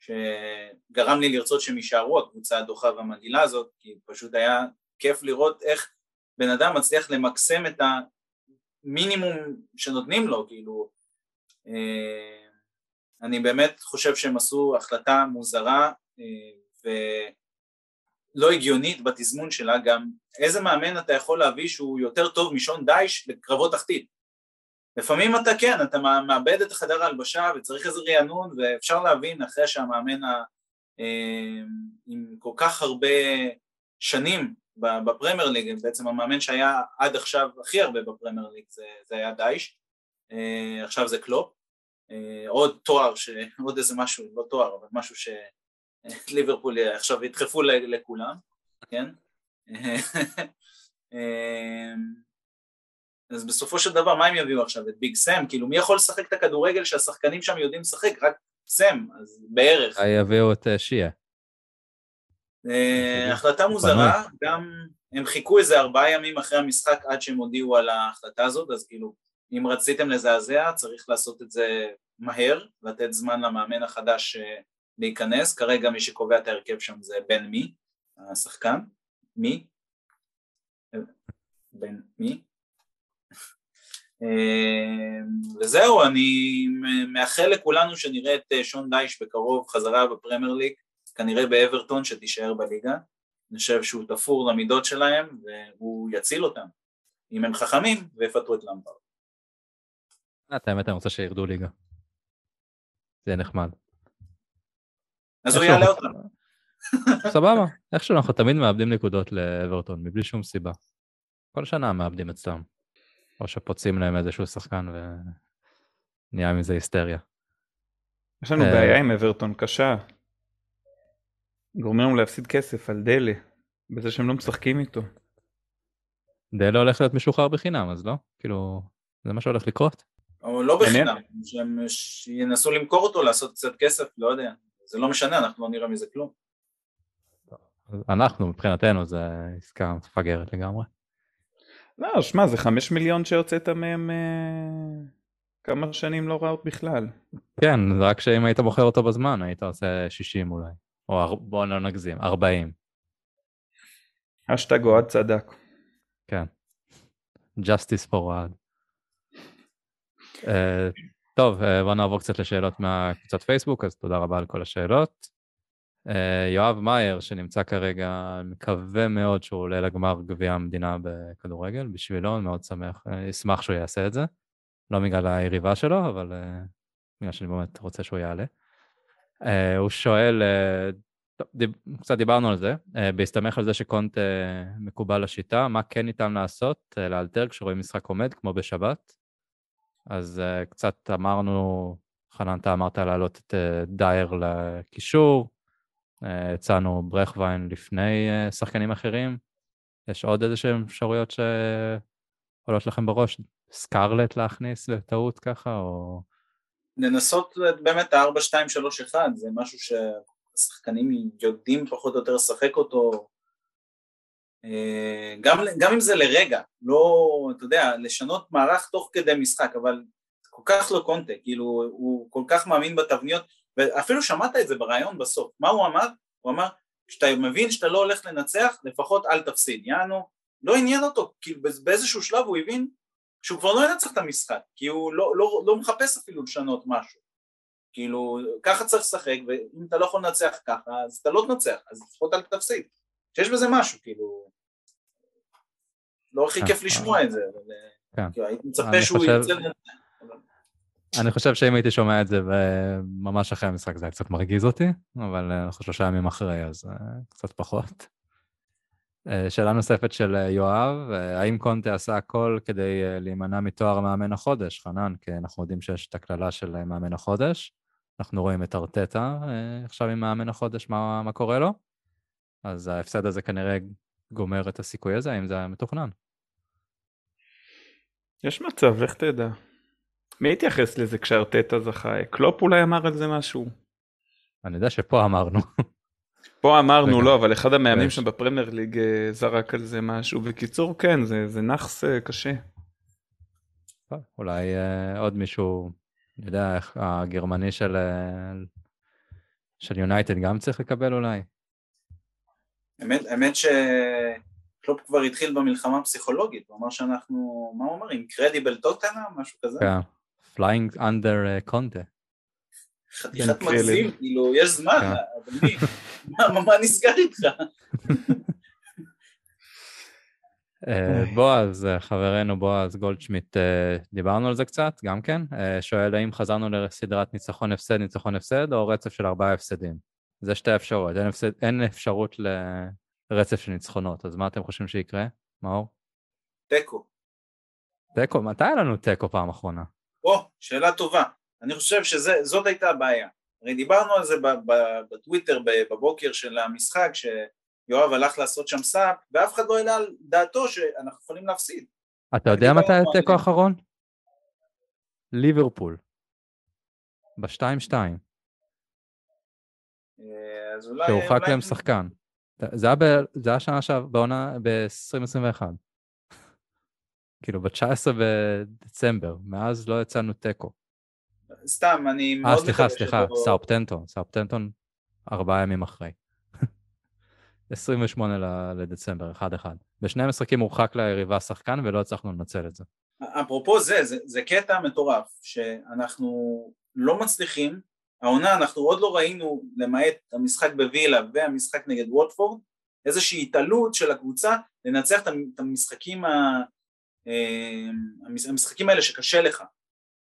שגרם לי לרצות שהם יישארו, הקבוצה הדוחה והמגעילה הזאת, כי פשוט היה כיף לראות איך בן אדם מצליח למקסם את המינימום שנותנים לו, כאילו אה, אני באמת חושב שהם עשו החלטה מוזרה אה, ולא הגיונית בתזמון שלה, גם איזה מאמן אתה יכול להביא שהוא יותר טוב משון דייש לקרבות תחתית. לפעמים אתה כן, אתה מאבד את החדר ההלבשה וצריך איזה רענון ואפשר להבין אחרי שהמאמן ה... אה, עם כל כך הרבה שנים בפרמייר ליג, בעצם המאמן שהיה עד עכשיו הכי הרבה בפרמייר ליג זה, זה היה דייש, עכשיו זה קלופ, אה, עוד תואר, ש... עוד איזה משהו, לא תואר, אבל משהו שליברפול עכשיו ידחפו לכולם, כן? אה, אז בסופו של דבר מה הם יביאו עכשיו? את ביג סם? כאילו מי יכול לשחק את הכדורגל שהשחקנים שם יודעים לשחק? רק סם, אז בערך. יביאו את אה, שיה. החלטה מוזרה, גם הם חיכו איזה ארבעה ימים אחרי המשחק עד שהם הודיעו על ההחלטה הזאת, אז כאילו אם רציתם לזעזע צריך לעשות את זה מהר, לתת זמן למאמן החדש אה, להיכנס, כרגע מי שקובע את ההרכב שם זה בן מי, השחקן, מי, בן מי, אה, וזהו, אני מאחל לכולנו שנראה את אה, שון דייש בקרוב חזרה בפרמייר ליג, כנראה באברטון שתישאר בליגה, אני חושב שהוא תפור למידות שלהם והוא יציל אותם, אם הם חכמים ויפטרו את למפרד. את האמת אני רוצה שירדו ליגה. זה נחמד. אז הוא יעלה אותם. סבבה, איכשהו אנחנו תמיד מאבדים נקודות לאברטון, מבלי שום סיבה. כל שנה מאבדים אצלם. או שפוצעים להם איזשהו שחקן ונהיה מזה היסטריה. יש לנו אה, בעיה עם אברטון קשה. גורמים לנו להפסיד כסף על דלה, בזה שהם לא משחקים איתו. דלה הולך להיות משוחרר בחינם, אז לא? כאילו, זה מה שהולך לקרות? או לא בחינם, שהם ינסו למכור אותו, לעשות קצת כסף, לא יודע, זה לא משנה, אנחנו לא נראה מזה כלום. אנחנו, מבחינתנו, זה עסקה מפגרת לגמרי. לא, שמע, זה חמש מיליון שהוצאת מהם אה, כמה שנים לא רעות בכלל. כן, רק שאם היית בוחר אותו בזמן, היית עושה 60 אולי, או בוא לא נגזים, 40. אשטג אוהד צדק. כן. Justice for אוהד. טוב, uh, בוא נעבור קצת לשאלות מהקבוצת פייסבוק, אז תודה רבה על כל השאלות. Uh, יואב מאייר, שנמצא כרגע, מקווה מאוד שהוא עולה לגמר גביע המדינה בכדורגל, בשבילו, אני מאוד שמח, אשמח שהוא יעשה את זה. לא בגלל היריבה שלו, אבל בגלל שאני באמת רוצה שהוא יעלה. הוא שואל, קצת דיברנו על זה, בהסתמך על זה שקונט מקובל לשיטה, מה כן ניתן לעשות, לאלתר כשרואים משחק עומד, כמו בשבת? אז uh, קצת אמרנו, חנן, אתה אמרת להעלות את uh, דייר לקישור, uh, הצענו ברכווין לפני uh, שחקנים אחרים, יש עוד איזה שהם אפשרויות שעולות לכם בראש? סקארלט להכניס בטעות ככה, או... לנסות באמת ה-4, 2, 3, 1, זה משהו שהשחקנים יודעים פחות או יותר לשחק אותו, גם, גם אם זה לרגע, לא, אתה יודע, לשנות מערך תוך כדי משחק, אבל כל כך לא קונטה, כאילו הוא כל כך מאמין בתבניות, ואפילו שמעת את זה ברעיון בסוף, מה הוא אמר? הוא אמר, כשאתה מבין שאתה לא הולך לנצח, לפחות אל תפסיד, יענו, לא עניין אותו, כאילו באיזשהו שלב הוא הבין שהוא כבר לא ינצח את המשחק, כי הוא לא, לא, לא מחפש אפילו לשנות משהו, כאילו ככה צריך לשחק, ואם אתה לא יכול לנצח ככה, אז אתה לא תנצח, אז לפחות אל תפסיד, שיש בזה משהו, כאילו, לא הכי כיף לשמוע את זה, אבל אה, כן. הייתי מצפה שהוא ירצה... אני חושב שאם הייתי שומע את זה ממש אחרי המשחק זה היה קצת מרגיז אותי, אבל אה, אנחנו שלושה ימים אחרי, אז אה, קצת פחות. שאלה נוספת של יואב, האם קונטה עשה הכל כדי להימנע מתואר מאמן החודש? חנן, כי אנחנו יודעים שיש את הקללה של מאמן החודש. אנחנו רואים את ארטטה עכשיו עם מאמן החודש, מה, מה קורה לו? אז ההפסד הזה כנראה גומר את הסיכוי הזה, האם זה היה מתוכנן? יש מצב, לך תדע. מי התייחס לזה כשארטטה זכה? קלופ אולי אמר על זה משהו? אני יודע שפה אמרנו. פה אמרנו לא, אבל אחד המאמנים שם בפרמייר ליג אה, זרק על זה משהו. בקיצור, כן, זה, זה נאחס אה, קשה. אולי uh, עוד מישהו, אני יודע, איך הגרמני של של יונייטד גם צריך לקבל אולי. האמת, האמת שקלופ כבר התחיל במלחמה הפסיכולוגית, הוא אמר שאנחנו, מה הוא אמר, אינקרדיבל טוטנה, משהו כזה? כן. flying under uh, קונטה. חתיכת מגזים, כאילו, יש זמן, כן. אבל מי, מה נסגר איתך? אה, בועז, חברנו בועז גולדשמיט, אה, דיברנו על זה קצת, גם כן. אה, שואל האם חזרנו לסדרת ניצחון הפסד, ניצחון הפסד, או רצף של ארבעה הפסדים. זה שתי אפשרויות, אין, הפסד, אין אפשרות לרצף של ניצחונות, אז מה אתם חושבים שיקרה, מאור? תיקו. תיקו? מתי היה לנו תיקו פעם אחרונה? או, שאלה טובה. אני חושב שזאת הייתה הבעיה. הרי דיברנו על זה בטוויטר בבוקר של המשחק, שיואב הלך לעשות שם סאפ, ואף אחד לא העלה על דעתו שאנחנו יכולים להפסיד. אתה יודע מתי התיקו האחרון? ליברפול. ב-2-2. אה, אז אולי... שהורחק להם שחקן. זה היה שנה שעברה, בעונה, ב-2021. כאילו ב-19 בדצמבר, מאז לא יצאנו תיקו. סתם, אני מאוד מקווה סליחה, סליחה, סאופטנטון, סאופטנטון ארבעה ימים אחרי. 28 לדצמבר, 1-1. בשני המשחקים הורחק ליריבה שחקן ולא הצלחנו לנצל את זה. אפרופו זה, זה, זה קטע מטורף, שאנחנו לא מצליחים, העונה אנחנו עוד לא ראינו, למעט המשחק בווילה והמשחק נגד ווטפורד, איזושהי התעלות של הקבוצה לנצח את המשחקים ה... אמ, המשחקים האלה שקשה לך,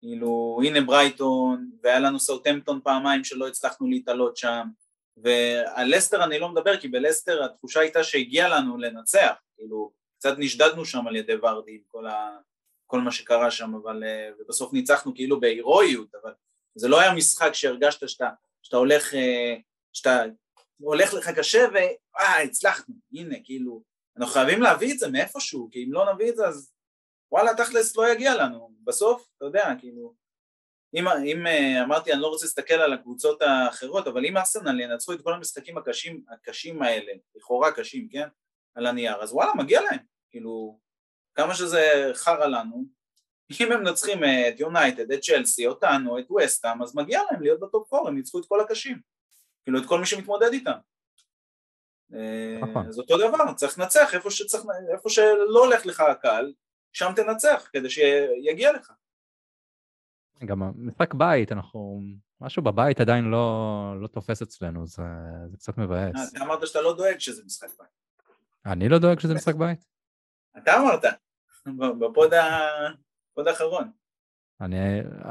כאילו הנה ברייטון והיה לנו סאוטמפטון פעמיים שלא הצלחנו להתעלות שם. ועל לסטר אני לא מדבר כי בלסטר התחושה הייתה שהגיע לנו לנצח, כאילו קצת נשדדנו שם על ידי ורדי עם כל, ה, כל מה שקרה שם אבל אה, ובסוף ניצחנו כאילו בהירואיות אבל זה לא היה משחק שהרגשת שאתה, שאתה הולך, אה, שאתה הולך לך קשה ואה הצלחנו. הנה כאילו אנחנו חייבים להביא את זה מאיפשהו כי אם לא נביא את זה אז וואלה תכלס לא יגיע לנו, בסוף, אתה יודע, כאילו, אם, אם אה, אמרתי אני לא רוצה להסתכל על הקבוצות האחרות, אבל אם ארסנל ינצחו את כל המשחקים הקשים, הקשים האלה, לכאורה קשים, כן, על הנייר, אז וואלה מגיע להם, כאילו, כמה שזה חרא לנו, אם הם מנצחים את יונייטד, את צ'לסי, אותנו, את ווסטהאם, אז מגיע להם להיות בטופ פור, הם ניצחו את כל הקשים, כאילו את כל מי שמתמודד איתם. אה, נכון. אז אותו דבר, צריך לנצח איפה, שצריך, איפה שלא הולך לך הקהל, שם תנצח כדי שיגיע לך. גם משחק בית, אנחנו, משהו בבית עדיין לא, לא תופס אצלנו, זה, זה קצת מבאס. אה, אתה אמרת שאתה לא דואג שזה משחק בית. אני לא דואג שזה משחק בית? אתה אמרת, בפוד האחרון. אני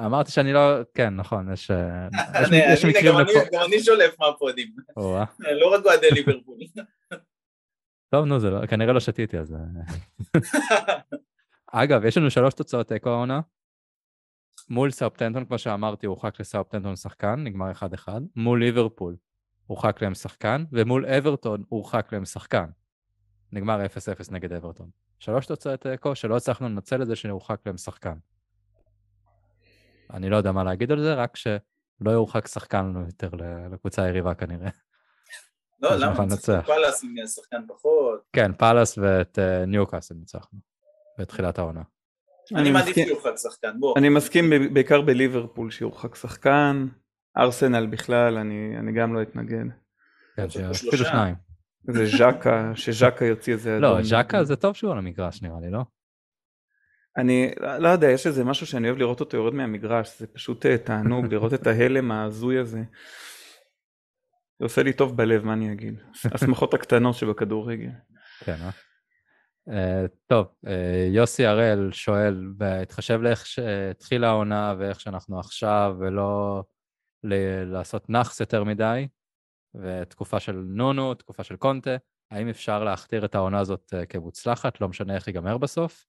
אמרתי שאני לא, כן נכון, יש, יש מקרים לפה. גם אני שולף מהפודים, לא רק אוהדי ליברפול. טוב נו, זה לא, כנראה לא שתיתי אז... אה. אגב, יש לנו שלוש תוצאות תיקו העונה. מול סאופטנטון, כמו שאמרתי, הורחק לסאופטנטון שחקן, נגמר 1-1. מול ליברפול הורחק להם שחקן, ומול אברטון הורחק להם שחקן. נגמר 0-0 נגד אברטון. שלוש תוצאות תיקו שלא הצלחנו לנצל את זה שהורחק להם שחקן. אני לא יודע מה להגיד על זה, רק שלא יורחק שחקן לנו יותר לקבוצה היריבה כנראה. לא, למה? צריך פאלאס עם שחקן פחות. כן, פאלאס ואת אה, ניוקאסל ניצחנו. בתחילת העונה. אני מעדיף שיורחק שחקן, בוא. אני מסכים בעיקר בליברפול שיורחק שחקן, ארסנל בכלל, אני, אני גם לא אתנגד. כן, אפילו שניים. זה ז'קה, שז'קה יוציא איזה... לא, ז'קה זה טוב שהוא על המגרש נראה לי, לא? אני לא יודע, יש איזה משהו שאני אוהב לראות אותו יורד מהמגרש, זה פשוט אה, תענוג לראות את ההלם ההזוי הזה. זה עושה לי טוב בלב, מה אני אגיד? השמחות הקטנות שבכדורגל. כן, אה? Uh, טוב, uh, יוסי הראל שואל, בהתחשב לאיך שהתחילה העונה ואיך שאנחנו עכשיו, ולא ל- לעשות נאחס יותר מדי, ותקופה של נונו, תקופה של קונטה, האם אפשר להכתיר את העונה הזאת uh, כמוצלחת, לא משנה איך ייגמר בסוף,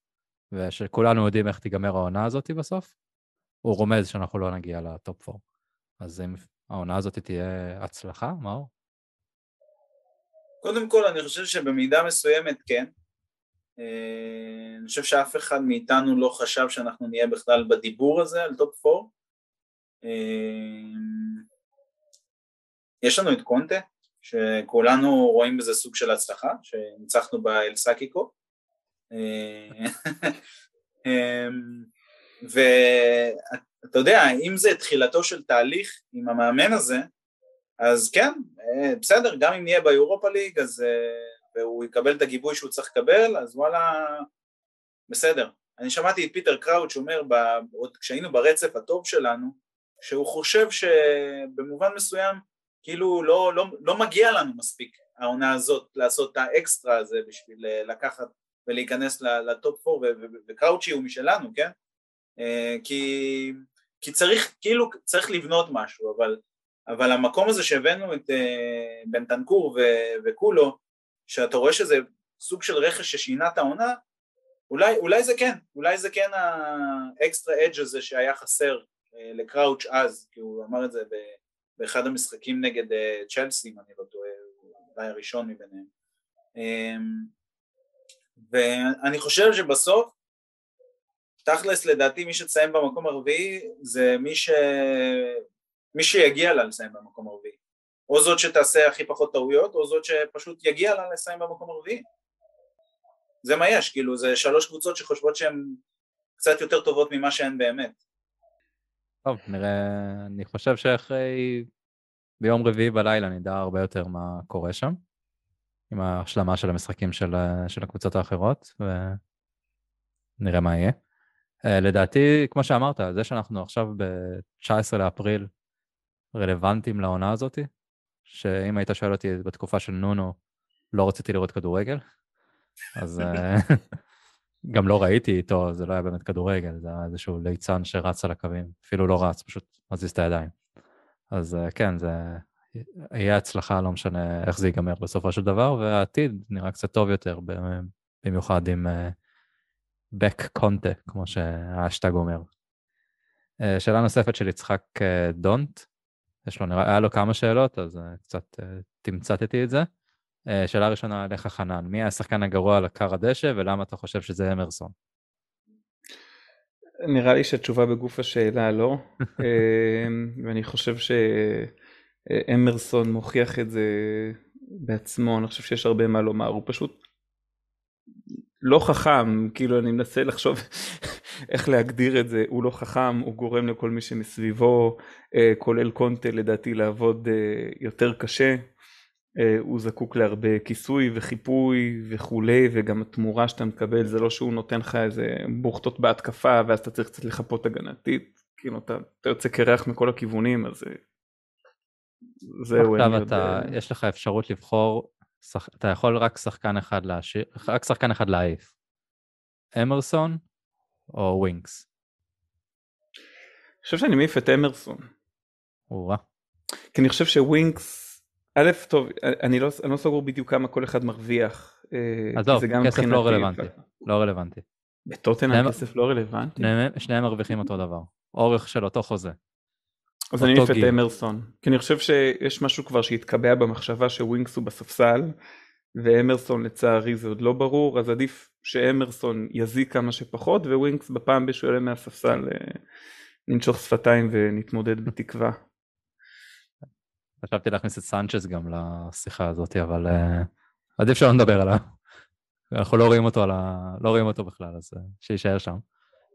ושכולנו יודעים איך תיגמר העונה הזאת בסוף? הוא רומז שאנחנו לא נגיע לטופ 4. אז אם העונה הזאת תהיה הצלחה, מאור? קודם כל, אני חושב שבמידה מסוימת כן. אה, אני חושב שאף אחד מאיתנו לא חשב שאנחנו נהיה בכלל בדיבור הזה על טופ 4. אה, יש לנו את קונטה, שכולנו רואים בזה סוג של הצלחה, שניצחנו באל סאקיקו. אה, ואתה יודע, אם זה תחילתו של תהליך עם המאמן הזה, אז כן, אה, בסדר, גם אם נהיה באירופה ליג, אז, אה, והוא יקבל את הגיבוי שהוא צריך לקבל, אז וואלה, בסדר. אני שמעתי את פיטר קראוץ' שאומר, עוד כשהיינו ברצף הטוב שלנו, שהוא חושב שבמובן מסוים, כאילו לא, לא, לא מגיע לנו מספיק העונה הזאת לעשות את האקסטרה הזה בשביל אה, לקחת ולהיכנס לטופ 4, וקראוצ'י הוא משלנו, כן? כי, כי צריך, כאילו צריך לבנות משהו, אבל אבל המקום הזה שהבאנו את אה, בנטנקור וכולו, שאתה רואה שזה סוג של רכש ששינה את העונה, אולי, אולי זה כן, אולי זה כן האקסטרה אדג' הזה שהיה חסר אה, לקראוץ' אז, כי הוא אמר את זה באחד המשחקים נגד אה, צ'לסי, אם אני לא טועה, אולי הראשון מביניהם. אמ, ואני חושב שבסוף, תכלס לדעתי מי שתסיים במקום הרביעי זה מי ש... מי שיגיע לה לסיים במקום הרביעי. או זאת שתעשה הכי פחות טעויות, או זאת שפשוט יגיע לה לסיים במקום הרביעי. זה מה יש, כאילו זה שלוש קבוצות שחושבות שהן קצת יותר טובות ממה שהן באמת. טוב, נראה, אני חושב שאחרי, ביום רביעי בלילה נדע הרבה יותר מה קורה שם, עם ההשלמה של המשחקים של, של הקבוצות האחרות, ונראה מה יהיה. אה, לדעתי, כמו שאמרת, זה שאנחנו עכשיו ב-19 לאפריל רלוונטיים לעונה הזאתי, שאם היית שואל אותי בתקופה של נונו, לא רציתי לראות כדורגל, אז אה, גם לא ראיתי איתו, זה לא היה באמת כדורגל, זה היה איזשהו ליצן שרץ על הקווים, אפילו לא רץ, פשוט מזיז את הידיים. אז אה, כן, זה יהיה הצלחה, לא משנה איך זה ייגמר בסופו של דבר, והעתיד נראה קצת טוב יותר, במיוחד עם בק uh, קונטה, כמו שהאשטג אומר. Uh, שאלה נוספת של יצחק דונט, יש לו, נראה, היה לו כמה שאלות, אז קצת תמצתתי את זה. Uh, שאלה ראשונה עליך חנן, מי השחקן הגרוע על קר הדשא ולמה אתה חושב שזה אמרסון? נראה לי שהתשובה בגוף השאלה לא, ואני חושב שאמרסון מוכיח את זה בעצמו, אני חושב שיש הרבה מה לומר, הוא פשוט לא חכם, כאילו אני מנסה לחשוב איך להגדיר את זה, הוא לא חכם, הוא גורם לכל מי שמסביבו, אה, כולל קונטה לדעתי לעבוד אה, יותר קשה, אה, הוא זקוק להרבה כיסוי וחיפוי וכולי, וגם התמורה שאתה מקבל זה לא שהוא נותן לך איזה בוכטות בהתקפה ואז אתה צריך קצת לחפות הגנתית, כאילו אתה, אתה יוצא קרח מכל הכיוונים, אז זהו. עכשיו אתה, יודע... יש לך אפשרות לבחור, אתה יכול רק שחקן אחד להשאיר, רק שחקן אחד להעיף. אמרסון או ווינקס? אני חושב שאני מעיף את אמרסון. או-אה. כי אני חושב שווינקס, א', טוב, אני לא, אני לא סגור בדיוק כמה כל אחד מרוויח. אה, עזוב, כסף לא רלוונטי. לא רלוונטי. בטוטנאם כסף לא רלוונטי? שניהם מרוויחים אותו דבר. אורך של אותו חוזה. אז אני מעיף את אמרסון. כי אני חושב שיש משהו כבר שהתקבע במחשבה שווינקס הוא בספסל, ואמרסון לצערי זה עוד לא ברור, אז עדיף שאמרסון יזיק כמה שפחות ווינקס בפעם בשביל מהספסל אה, ננשוך שפתיים ונתמודד בתקווה. חשבתי להכניס את סנצ'ס גם לשיחה הזאת אבל uh, עדיף שלא נדבר עליו. אנחנו לא רואים אותו, ה... לא רואים אותו בכלל אז uh, שיישאר שם.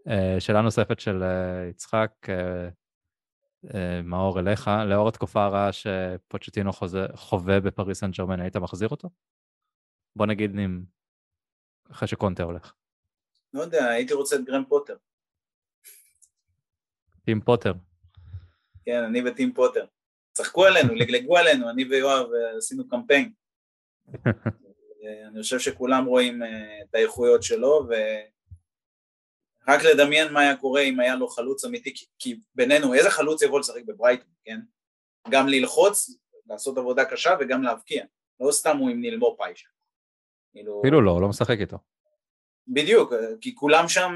Uh, שאלה נוספת של uh, יצחק, uh, uh, מאור אליך, לאור התקופה הרעה שפוצ'טינו חווה בפריס סן ג'רמן היית מחזיר אותו? בוא נגיד אם אחרי שקונטה הולך? לא יודע, הייתי רוצה את גרם פוטר. טים פוטר. כן, אני וטים פוטר. צחקו עלינו, לגלגו עלינו, אני ויואב אה, עשינו קמפיין. אה, אני חושב שכולם רואים את האיכויות שלו, ורק לדמיין מה היה קורה אם היה לו חלוץ אמיתי, כי בינינו, איזה חלוץ יבוא לשחק בברייטון, כן? גם ללחוץ, לעשות עבודה קשה וגם להבקיע. לא סתם הוא עם נילמו פיישה. כאילו- אפילו לא, לא משחק איתו. בדיוק, כי כולם שם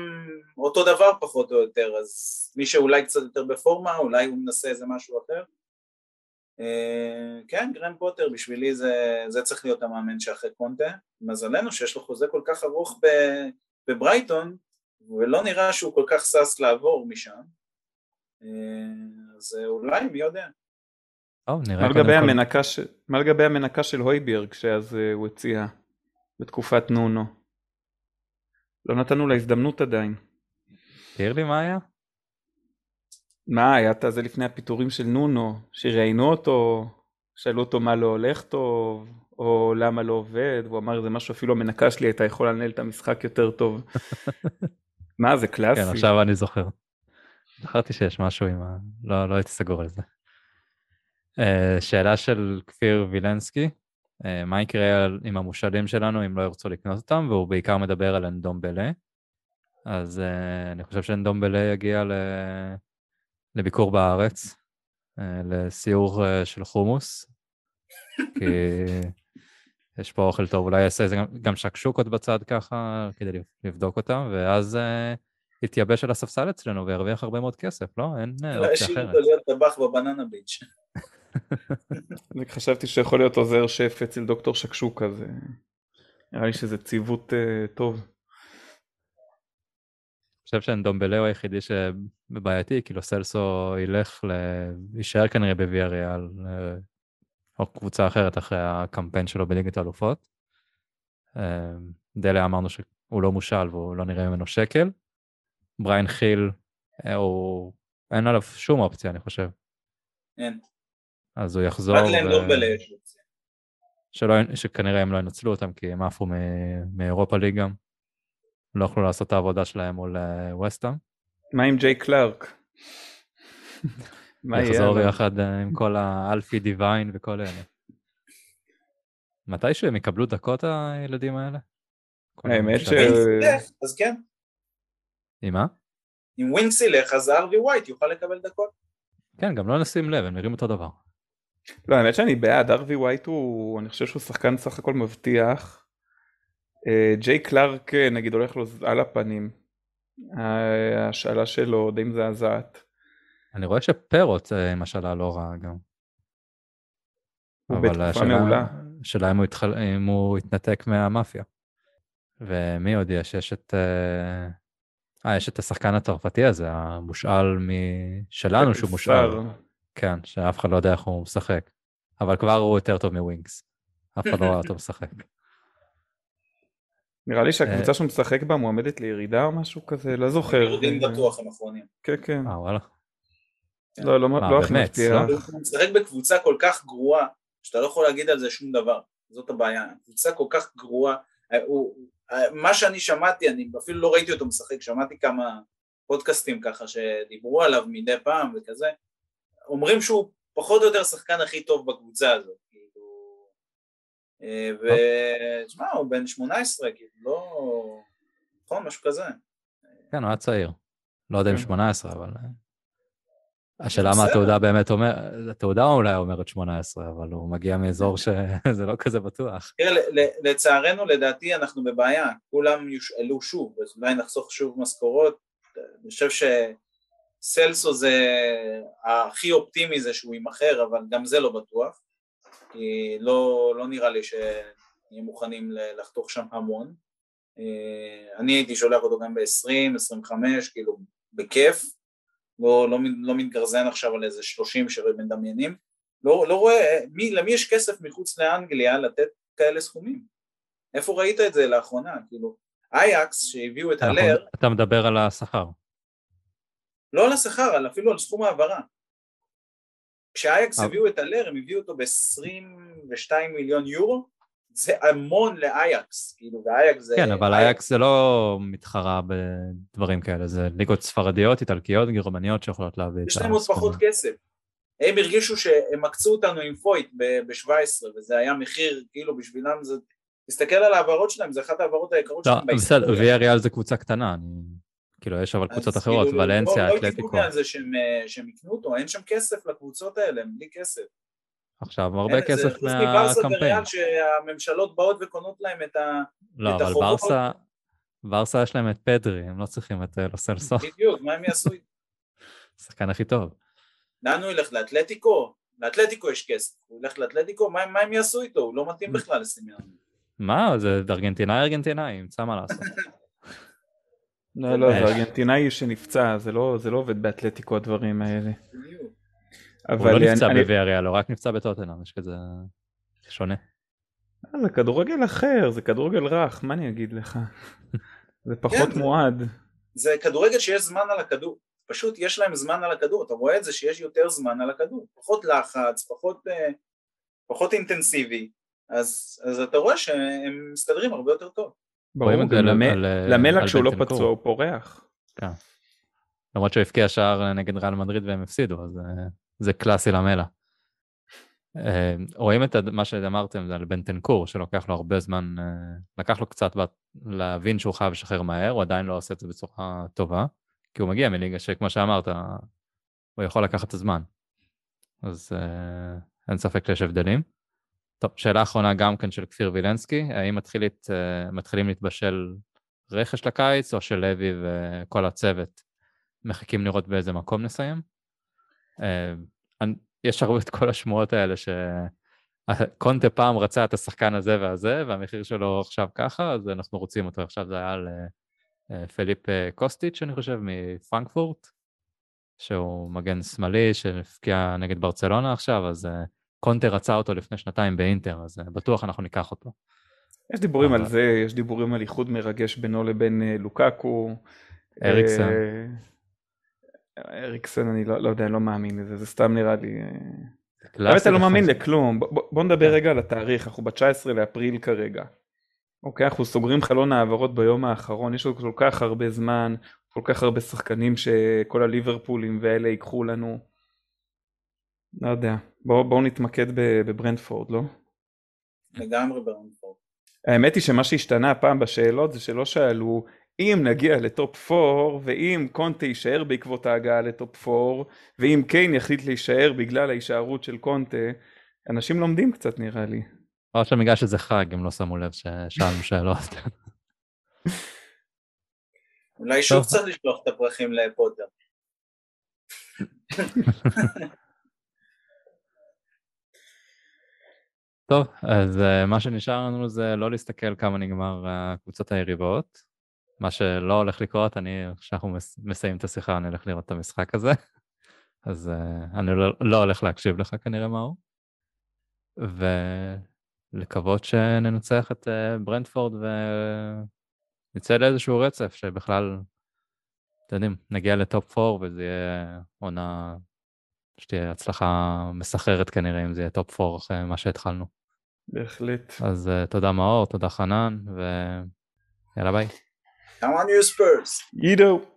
אותו דבר פחות או יותר, אז מי שאולי קצת יותר בפורמה, אולי הוא מנסה איזה משהו אחר. אה, כן, גרן פוטר, בשבילי זה, זה צריך להיות המאמן שאחרי קונטה. מזלנו שיש לו חוזה כל כך ארוך בברייטון, ולא נראה שהוא כל כך שש לעבור משם. אה, אז אולי, מי יודע. מה לגבי, המנקה ש... מה לגבי המנקה של הויבירג שאז אה, הוא הציע בתקופת נונו? לא נתנו לה הזדמנות עדיין. תאר לי מה היה? מה היה את זה לפני הפיטורים של נונו, שראיינו אותו, שאלו אותו מה לא הולך טוב, או למה לא עובד, והוא אמר זה משהו אפילו המנקה שלי הייתה יכולה לנהל את המשחק יותר טוב. מה זה קלאסי. כן עכשיו אני זוכר. זכרתי שיש משהו עם ה... לא, לא הייתי סגור על זה. אה, שאלה של כפיר וילנסקי, אה, מה יקרה עם המושאלים שלנו אם לא ירצו לקנות אותם, והוא בעיקר מדבר על אנדומבלה. אז uh, אני חושב שאנדומבלה יגיע ל... לביקור בארץ, uh, לסיור uh, של חומוס, כי יש פה אוכל טוב, אולי יעשה איזה גם שקשוקות בצד ככה, כדי לבדוק אותם, ואז uh, יתייבש על הספסל אצלנו וירוויח הרבה מאוד כסף, לא? אין אופציה אחרת. להשאיר אותו להיות טבח בבננה ביץ'. אני חשבתי שיכול להיות עוזר שף אצל דוקטור שקשוקה, זה... נראה לי שזה ציוות טוב. חושב שאנדומבלה הוא היחידי שבעייתי, כאילו סלסו ילך, ל... יישאר כנראה בוויאריאל, אה, או קבוצה אחרת אחרי הקמפיין שלו בליגת האלופות. אה, דלה אמרנו שהוא לא מושל והוא לא נראה ממנו שקל. בריין חיל, הוא... אין עליו שום אופציה, אני חושב. אין. אז הוא יחזור. רק לאנדומבלה יש אופציה. שלא, שכנראה הם לא ינצלו אותם כי הם עפו מאירופה ליג גם. לא יכלו לעשות את העבודה שלהם מול ווסטהאם. מה עם ג'יי קלארק? מה יהיה? יחזור יחד אה, עם כל האלפי דיוויין וכל אלה. מתישהו הם יקבלו דקות הילדים האלה? האמת ש... אז כן. עם מה? אם ווינקס ילך אז הארווי ווייט יוכל לקבל דקות. כן, גם לא נשים לב, הם נראים אותו דבר. לא, האמת שאני בעד, הארווי ווייט הוא, אני חושב שהוא שחקן סך הכל מבטיח. אה, ג'יי קלארק אה, נגיד הולך לו על הפנים. ההשאלה שלו די מזעזעת. אני רואה שפרוט אה, עם השאלה לא רעה גם. הוא בתקופה מעולה. השאלה אם הוא, התחל... אם הוא התנתק מהמאפיה. ומי עוד יש? יש את... אה, יש את השחקן הצרפתי הזה, המושאל שלנו שהוא מושאל. כן, שאף אחד לא יודע איך הוא משחק. אבל כבר הוא יותר טוב מווינקס. אף אחד לא רואה אותו משחק. נראה לי שהקבוצה אה, שהוא משחק בה מועמדת לירידה או משהו כזה, לא זוכר. יורדים בטוח הם אחרונים. כן, כן. אה, וואלה. לא, לא, לא הכי מפתיע. לא? הוא משחק בקבוצה כל כך גרועה, שאתה לא יכול להגיד על זה שום דבר. זאת הבעיה. קבוצה כל כך גרועה. אה, מה שאני שמעתי, אני אפילו לא ראיתי אותו משחק, שמעתי כמה פודקאסטים ככה שדיברו עליו מדי פעם וכזה, אומרים שהוא פחות או יותר השחקן הכי טוב בקבוצה הזאת. אה, ותשמע, הוא בן 18, כאילו, לא... נכון, משהו כזה. כן, הוא היה צעיר. לא יודע אם 18, כן. אבל... אה, השאלה מה התעודה באמת אומרת, התעודה אולי אומרת 18, אבל הוא מגיע מאזור שזה לא כזה בטוח. תראה, לצערנו, לדעתי, אנחנו בבעיה. כולם יושאלו שוב, אז אולי נחסוך שוב משכורות. אני חושב שסלסו זה הכי אופטימי זה שהוא יימכר, אבל גם זה לא בטוח. לא, לא נראה לי שנהיה מוכנים לחתוך שם המון. אה, אני הייתי שולח אותו גם ב-20, 25, כאילו בכיף, לא, לא, לא מתגרזן עכשיו על איזה 30 שמדמיינים. לא, לא רואה, מי, למי יש כסף מחוץ לאנגליה לתת כאלה סכומים? איפה ראית את זה לאחרונה? כאילו, אייקס שהביאו את הלר... אתה מדבר על השכר. לא על השכר, אפילו על סכום העברה. כשאייקס הביאו את הלר הם הביאו אותו ב-22 מיליון יורו זה המון לאייקס, כאילו, ואייקס זה... כן, אבל אייקס זה לא מתחרה בדברים כאלה, זה ליגות ספרדיות, איטלקיות, גרמניות שיכולות להביא את הסכום. יש להם עוד פחות כסף. הם הרגישו שהם עקצו אותנו עם פויט ב-17, וזה היה מחיר, כאילו בשבילם זה תסתכל על העברות שלהם, זה אחת העברות היקרות לא, שלהם בסדר, ויה ריאל זה קבוצה קטנה, אני... כאילו יש אבל קבוצות אחרות, כאילו, ולנסיה, לא- לא אתלטיקו. יקנו על זה שהם, אה, שהם יקנו אותו, אין שם כסף לקבוצות האלה, הם בלי כסף. עכשיו הרבה אין, זה כסף חוץ מברסה מהקמפיין. וריאל שהממשלות באות וקונות להם את ה... לא, את אבל החובות. ברסה, ברסה יש להם את פדרי, הם לא צריכים את אה, לוסלסו, בדיוק, מה הם יעשו? השחקן הכי טוב. לאן הוא ילך? לאתלטיקו? לאתלטיקו יש כסף, הוא ילך לאתלטיקו, מה, מה הם יעשו איתו? הוא לא מתאים בכלל לסימיון. מה, זה ארגנטינאי ארגנטינאי, ימצא מה לעשות. לא, לא, זה. ארגנטינאי שנפצע, זה לא זה לא עובד באתלטיקו הדברים האלה. הוא אבל לא נפצע אני- בוויאריאל, הוא רק נפצע בטוטנאם, יש כזה שונה. אה, זה כדורגל אחר, זה כדורגל רך, מה אני אגיד לך? זה פחות כן, מועד. זה כדורגל שיש זמן על הכדור, פשוט יש להם זמן על הכדור, אתה רואה את זה שיש יותר זמן על הכדור, פחות לחץ, פחות, אה, פחות אינטנסיבי, אז, אז אתה רואה שהם מסתדרים הרבה יותר טוב. ברור, גם על- למ- על, אה, למלע על כשהוא לא. פצוע הוא פורח. למרות שהוא הבקיע שער נגד ריאל מדריד והם הפסידו, אז אה, זה קלאסי למלע. אה, רואים את מה שאמרתם על בנטנקור, שלוקח לו הרבה זמן, לקח לו קצת להבין שהוא חייב לשחרר מהר, הוא עדיין לא עושה את זה בצורה טובה, כי הוא מגיע מליגה שכמו שאמרת, הוא יכול לקחת את הזמן. אז אין ספק שיש הבדלים. טוב, שאלה אחרונה גם כן של כפיר וילנסקי, האם מתחילית, אה, מתחילים להתבשל רכש לקיץ, או שלוי וכל הצוות מחכים לראות באיזה מקום נסיים? אה, יש הרבה את כל השמועות האלה שקונטה פעם רצה את השחקן הזה והזה, והמחיר שלו עכשיו ככה, אז אנחנו רוצים אותו. עכשיו זה היה על אה, פליפ קוסטיץ', אני חושב, מפרנקפורט, שהוא מגן שמאלי שהפקיע נגד ברצלונה עכשיו, אז קונטה רצה אותו לפני שנתיים באינטר, אז אה, בטוח אנחנו ניקח אותו. יש דיבורים אבל- על זה, יש דיבורים על איחוד מרגש בינו לבין אה, לוקקו. אריקסן. אה, אריקסן אני לא, לא יודע, אני לא מאמין לזה, זה סתם נראה לי... אה, קלאסי האמת אני לא מאמין. לכלום, בוא- בוא בוא נדבר כן. רגע על התאריך, אנחנו ב-19 לאפריל כרגע. אוקיי, אנחנו סוגרים חלון העברות ביום האחרון, יש עוד כל כך הרבה זמן, כל כך הרבה שחקנים שכל הליברפולים ואלה ייקחו לנו. לא יודע, בואו בוא נתמקד בברנדפורד, לא? לגמרי ברנפורד. האמת היא שמה שהשתנה הפעם בשאלות זה שלא שאלו אם נגיע לטופ 4 ואם קונטה יישאר בעקבות ההגעה לטופ 4 ואם קיין יחליט להישאר בגלל ההישארות של קונטה, אנשים לומדים קצת נראה לי. או עכשיו בגלל שזה חג, הם לא שמו לב ששאלנו שאלות. אולי שוב. צריך לשלוח את הפרחים לפוטר. טוב, אז uh, מה שנשאר לנו זה לא להסתכל כמה נגמר uh, קבוצות היריבות. מה שלא הולך לקרות, אני, כשאנחנו מס, מסיימים את השיחה, אני הולך לראות את המשחק הזה. אז uh, אני לא, לא הולך להקשיב לך כנראה, מאור. ולקוות שננצח את uh, ברנטפורד ונצא לאיזשהו רצף שבכלל, אתם יודעים, נגיע לטופ 4 וזה יהיה עונה שתהיה הצלחה מסחררת כנראה אם זה יהיה טופ 4 אחרי מה שהתחלנו. בהחלט. אז uh, תודה מאור, תודה חנן, ויאללה ביי. Come on you Spurs! יידו!